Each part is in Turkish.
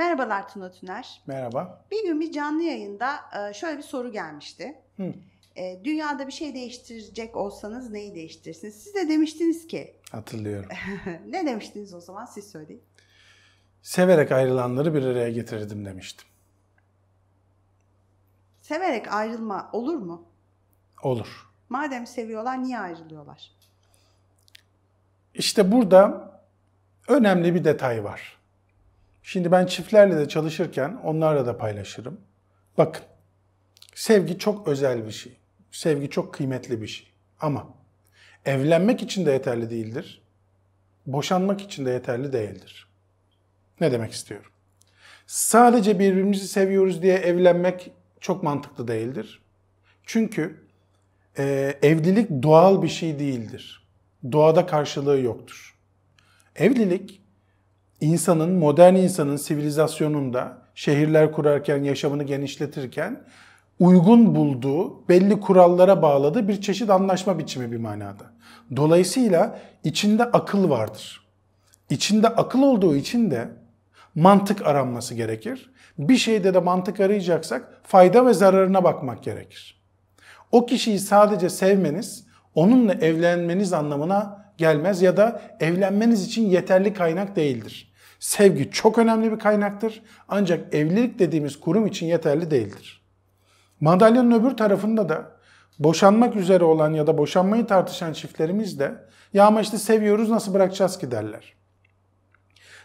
Merhabalar Tuna Tüner. Merhaba. Bir gün bir canlı yayında e, şöyle bir soru gelmişti. Hı. E, Dünyada bir şey değiştirecek olsanız neyi değiştirirsiniz? Siz de demiştiniz ki. Hatırlıyorum. ne demiştiniz o zaman siz söyleyin. Severek ayrılanları bir araya getirirdim demiştim. Severek ayrılma olur mu? Olur. Madem seviyorlar niye ayrılıyorlar? İşte burada önemli bir detay var. Şimdi ben çiftlerle de çalışırken onlarla da paylaşırım. Bakın, sevgi çok özel bir şey. Sevgi çok kıymetli bir şey. Ama evlenmek için de yeterli değildir. Boşanmak için de yeterli değildir. Ne demek istiyorum? Sadece birbirimizi seviyoruz diye evlenmek çok mantıklı değildir. Çünkü e, evlilik doğal bir şey değildir. Doğada karşılığı yoktur. Evlilik insanın, modern insanın sivilizasyonunda şehirler kurarken, yaşamını genişletirken uygun bulduğu, belli kurallara bağladığı bir çeşit anlaşma biçimi bir manada. Dolayısıyla içinde akıl vardır. İçinde akıl olduğu için de mantık aranması gerekir. Bir şeyde de mantık arayacaksak fayda ve zararına bakmak gerekir. O kişiyi sadece sevmeniz, onunla evlenmeniz anlamına gelmez ya da evlenmeniz için yeterli kaynak değildir. Sevgi çok önemli bir kaynaktır ancak evlilik dediğimiz kurum için yeterli değildir. Madalyonun öbür tarafında da boşanmak üzere olan ya da boşanmayı tartışan çiftlerimiz de ya ama işte seviyoruz nasıl bırakacağız ki derler.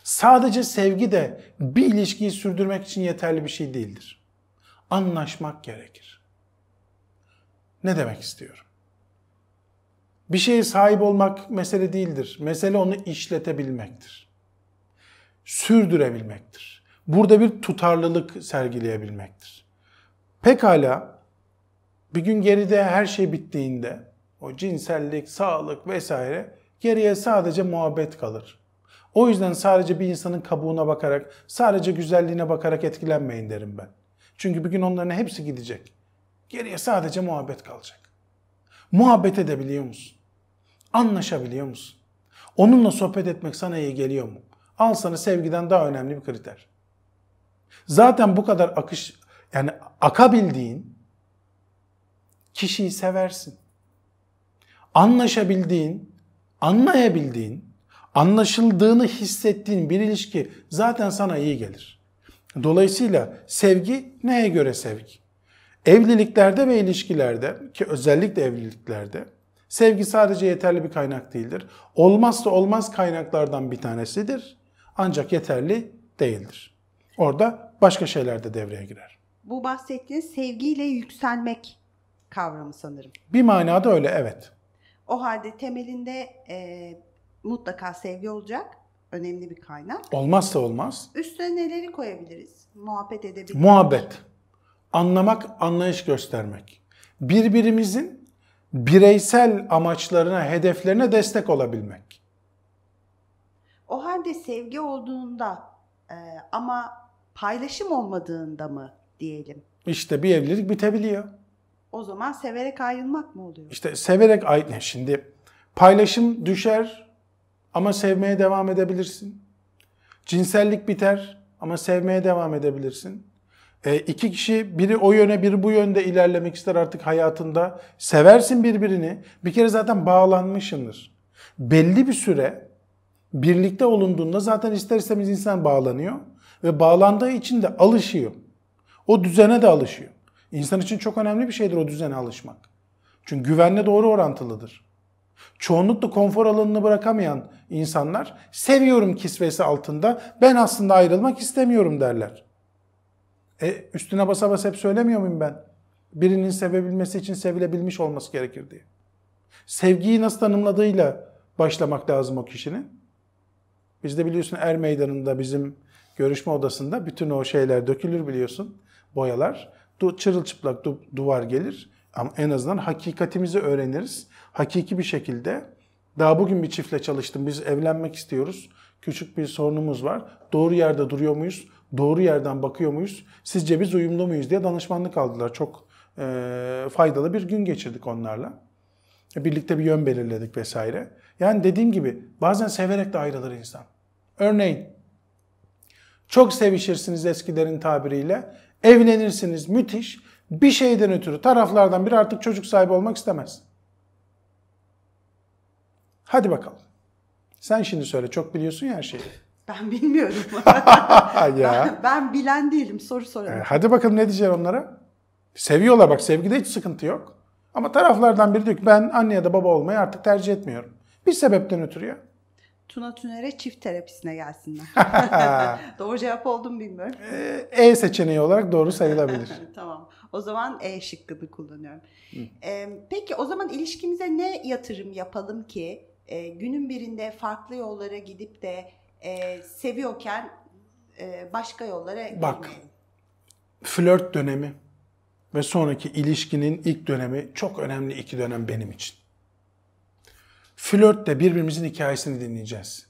Sadece sevgi de bir ilişkiyi sürdürmek için yeterli bir şey değildir. Anlaşmak gerekir. Ne demek istiyorum? Bir şeye sahip olmak mesele değildir. Mesele onu işletebilmektir. Sürdürebilmektir. Burada bir tutarlılık sergileyebilmektir. Pekala bir gün geride her şey bittiğinde o cinsellik, sağlık vesaire geriye sadece muhabbet kalır. O yüzden sadece bir insanın kabuğuna bakarak, sadece güzelliğine bakarak etkilenmeyin derim ben. Çünkü bir gün onların hepsi gidecek. Geriye sadece muhabbet kalacak. Muhabbet edebiliyor musun? Anlaşabiliyor musun? Onunla sohbet etmek sana iyi geliyor mu? Al sana sevgiden daha önemli bir kriter. Zaten bu kadar akış yani akabildiğin kişiyi seversin. Anlaşabildiğin, anlayabildiğin, anlaşıldığını hissettiğin bir ilişki zaten sana iyi gelir. Dolayısıyla sevgi neye göre sevgi? Evliliklerde ve ilişkilerde ki özellikle evliliklerde sevgi sadece yeterli bir kaynak değildir. Olmazsa olmaz kaynaklardan bir tanesidir. Ancak yeterli değildir. Orada başka şeyler de devreye girer. Bu bahsettiğiniz sevgiyle yükselmek kavramı sanırım. Bir manada öyle evet. O halde temelinde e, mutlaka sevgi olacak. Önemli bir kaynak. Olmazsa olmaz. Üstüne neleri koyabiliriz? Muhabbet edebilmek. Muhabbet. Anlamak, anlayış göstermek. Birbirimizin bireysel amaçlarına, hedeflerine destek olabilmek. Halde sevgi olduğunda e, ama paylaşım olmadığında mı diyelim? İşte bir evlilik bitebiliyor. O zaman severek ayrılmak mı oluyor? İşte severek ay şimdi paylaşım düşer ama sevmeye devam edebilirsin. Cinsellik biter ama sevmeye devam edebilirsin. E, iki kişi biri o yöne biri bu yönde ilerlemek ister artık hayatında. Seversin birbirini. Bir kere zaten bağlanmışsındır. Belli bir süre birlikte olunduğunda zaten ister istemez insan bağlanıyor. Ve bağlandığı için de alışıyor. O düzene de alışıyor. İnsan için çok önemli bir şeydir o düzene alışmak. Çünkü güvenle doğru orantılıdır. Çoğunlukla konfor alanını bırakamayan insanlar seviyorum kisvesi altında ben aslında ayrılmak istemiyorum derler. E üstüne basa basa hep söylemiyor muyum ben? Birinin sevebilmesi için sevilebilmiş olması gerekir diye. Sevgiyi nasıl tanımladığıyla başlamak lazım o kişinin. Bizde biliyorsun Er Meydanı'nda bizim görüşme odasında bütün o şeyler dökülür biliyorsun. Boyalar. Du çırılçıplak du duvar gelir. Ama en azından hakikatimizi öğreniriz. Hakiki bir şekilde. Daha bugün bir çiftle çalıştım. Biz evlenmek istiyoruz. Küçük bir sorunumuz var. Doğru yerde duruyor muyuz? Doğru yerden bakıyor muyuz? Sizce biz uyumlu muyuz diye danışmanlık aldılar. Çok e, faydalı bir gün geçirdik onlarla. Birlikte bir yön belirledik vesaire. Yani dediğim gibi bazen severek de ayrılır insan. Örneğin Çok sevişirsiniz eskilerin tabiriyle. Evlenirsiniz müthiş. Bir şeyden ötürü taraflardan biri artık çocuk sahibi olmak istemez. Hadi bakalım. Sen şimdi söyle çok biliyorsun ya her şeyi. Ben bilmiyorum. ya. ben, ben bilen değilim. Soru soralım. E, hadi bakalım ne diyeceksin onlara? Seviyorlar bak sevgide hiç sıkıntı yok. Ama taraflardan biri diyor ki ben anne ya da baba olmayı artık tercih etmiyorum. Bir sebepten ötürü ya. Tuna Tüner'e çift terapisine gelsinler. Doğru cevap oldu mu bilmiyorum. E, E seçeneği olarak doğru sayılabilir. tamam. O zaman E şıkkını kullanıyorum. Ee, peki o zaman ilişkimize ne yatırım yapalım ki e, günün birinde farklı yollara gidip de e, seviyorken e, başka yollara Bak. girmeyelim? Flört dönemi ve sonraki ilişkinin ilk dönemi çok önemli iki dönem benim için. Flörtte birbirimizin hikayesini dinleyeceğiz.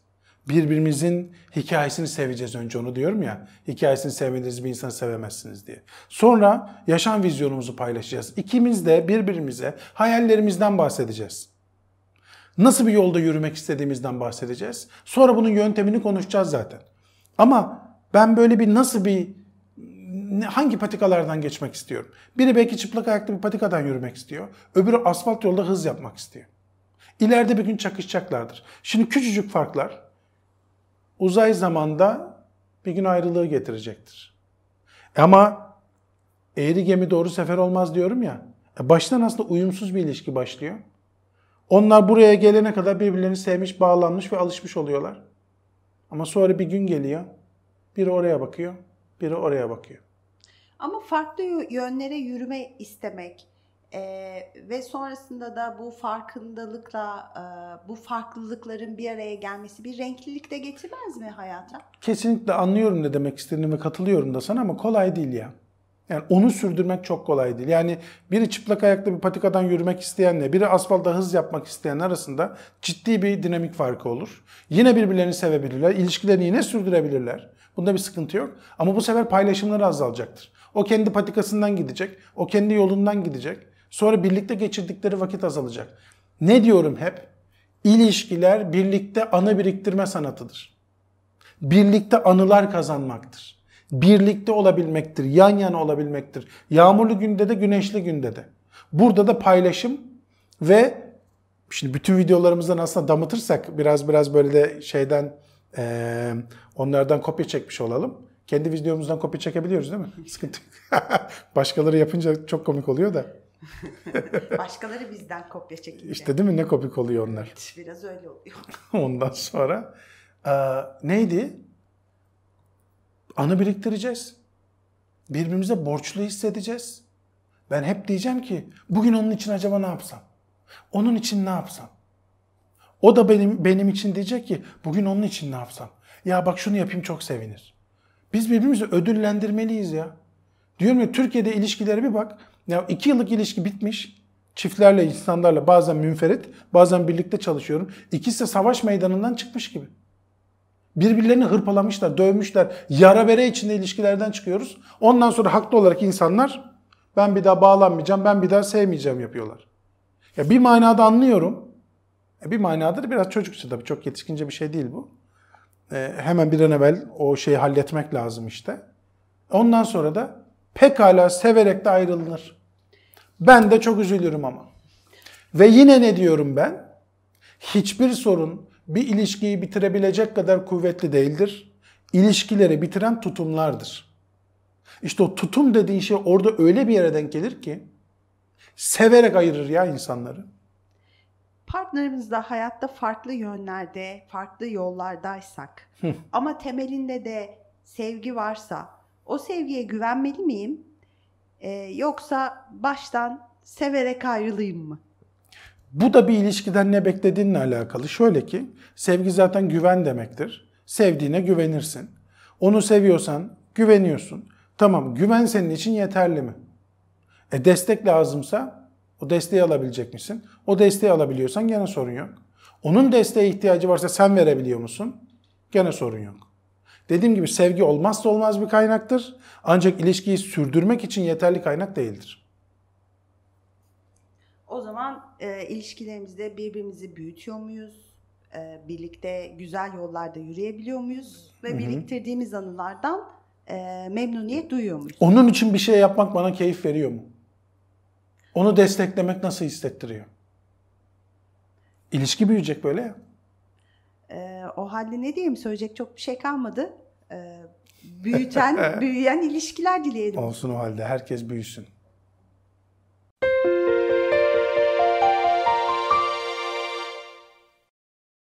Birbirimizin hikayesini seveceğiz önce onu diyorum ya. Hikayesini sevmediğiniz bir insanı sevemezsiniz diye. Sonra yaşam vizyonumuzu paylaşacağız. İkimiz de birbirimize hayallerimizden bahsedeceğiz. Nasıl bir yolda yürümek istediğimizden bahsedeceğiz. Sonra bunun yöntemini konuşacağız zaten. Ama ben böyle bir nasıl bir hangi patikalardan geçmek istiyorum? Biri belki çıplak ayaklı bir patikadan yürümek istiyor. Öbürü asfalt yolda hız yapmak istiyor. İleride bir gün çakışacaklardır. Şimdi küçücük farklar uzay zamanda bir gün ayrılığı getirecektir. Ama eğri gemi doğru sefer olmaz diyorum ya. E Baştan aslında uyumsuz bir ilişki başlıyor. Onlar buraya gelene kadar birbirlerini sevmiş, bağlanmış ve alışmış oluyorlar. Ama sonra bir gün geliyor. Biri oraya bakıyor, biri oraya bakıyor. Ama farklı yö- yönlere yürüme istemek e, ve sonrasında da bu farkındalıkla e, bu farklılıkların bir araya gelmesi bir renklilik de getirmez mi hayata? Kesinlikle anlıyorum ne demek istediğini ve katılıyorum da sana ama kolay değil ya. Yani onu sürdürmek çok kolay değil. Yani biri çıplak ayaklı bir patikadan yürümek isteyenle biri asfaltta hız yapmak isteyen arasında ciddi bir dinamik farkı olur. Yine birbirlerini sevebilirler, ilişkilerini yine sürdürebilirler. Bunda bir sıkıntı yok. Ama bu sefer paylaşımları azalacaktır. O kendi patikasından gidecek, o kendi yolundan gidecek. Sonra birlikte geçirdikleri vakit azalacak. Ne diyorum hep? İlişkiler birlikte anı biriktirme sanatıdır birlikte anılar kazanmaktır. Birlikte olabilmektir, yan yana olabilmektir. Yağmurlu günde de, güneşli günde de. Burada da paylaşım ve şimdi bütün videolarımızdan aslında damıtırsak biraz biraz böyle de şeyden eee, onlardan kopya çekmiş olalım. Kendi videomuzdan kopya çekebiliyoruz değil mi? Sıkıntı. Başkaları yapınca çok komik oluyor da. Başkaları bizden kopya çekince. İşte değil mi ne komik oluyor onlar. Biraz öyle oluyor. Ondan sonra eee, neydi? Anı biriktireceğiz. Birbirimize borçlu hissedeceğiz. Ben hep diyeceğim ki bugün onun için acaba ne yapsam? Onun için ne yapsam? O da benim benim için diyecek ki bugün onun için ne yapsam? Ya bak şunu yapayım çok sevinir. Biz birbirimizi ödüllendirmeliyiz ya. Diyorum ya Türkiye'de ilişkilere bir bak. Ya iki yıllık ilişki bitmiş. Çiftlerle, insanlarla bazen münferit, bazen birlikte çalışıyorum. İkisi de savaş meydanından çıkmış gibi. Birbirlerini hırpalamışlar, dövmüşler. Yara bere içinde ilişkilerden çıkıyoruz. Ondan sonra haklı olarak insanlar ben bir daha bağlanmayacağım, ben bir daha sevmeyeceğim yapıyorlar. Ya bir manada anlıyorum. Bir manada da biraz çocukça tabii çok yetişkince bir şey değil bu. E, hemen bir an evvel o şeyi halletmek lazım işte. Ondan sonra da pekala severek de ayrılınır. Ben de çok üzülürüm ama. Ve yine ne diyorum ben? Hiçbir sorun bir ilişkiyi bitirebilecek kadar kuvvetli değildir. İlişkileri bitiren tutumlardır. İşte o tutum dediğin şey orada öyle bir yere denk gelir ki severek ayırır ya insanları. Partnerimizle hayatta farklı yönlerde, farklı yollardaysak ama temelinde de sevgi varsa o sevgiye güvenmeli miyim? Ee, yoksa baştan severek ayrılayım mı? Bu da bir ilişkiden ne beklediğinle alakalı. Şöyle ki sevgi zaten güven demektir. Sevdiğine güvenirsin. Onu seviyorsan güveniyorsun. Tamam güven senin için yeterli mi? E destek lazımsa o desteği alabilecek misin? O desteği alabiliyorsan gene sorun yok. Onun desteğe ihtiyacı varsa sen verebiliyor musun? Gene sorun yok. Dediğim gibi sevgi olmazsa olmaz bir kaynaktır. Ancak ilişkiyi sürdürmek için yeterli kaynak değildir. O zaman e, ilişkilerimizde birbirimizi büyütüyor muyuz? e, birlikte güzel yollarda yürüyebiliyor muyuz? Ve biriktirdiğimiz anılardan e, memnuniyet duyuyor muyuz? Onun için bir şey yapmak bana keyif veriyor mu? Onu desteklemek nasıl hissettiriyor? İlişki büyüyecek böyle ya. E, o halde ne diyeyim söyleyecek çok bir şey kalmadı. E, büyüten, büyüyen ilişkiler dileyelim. Olsun o halde herkes büyüsün.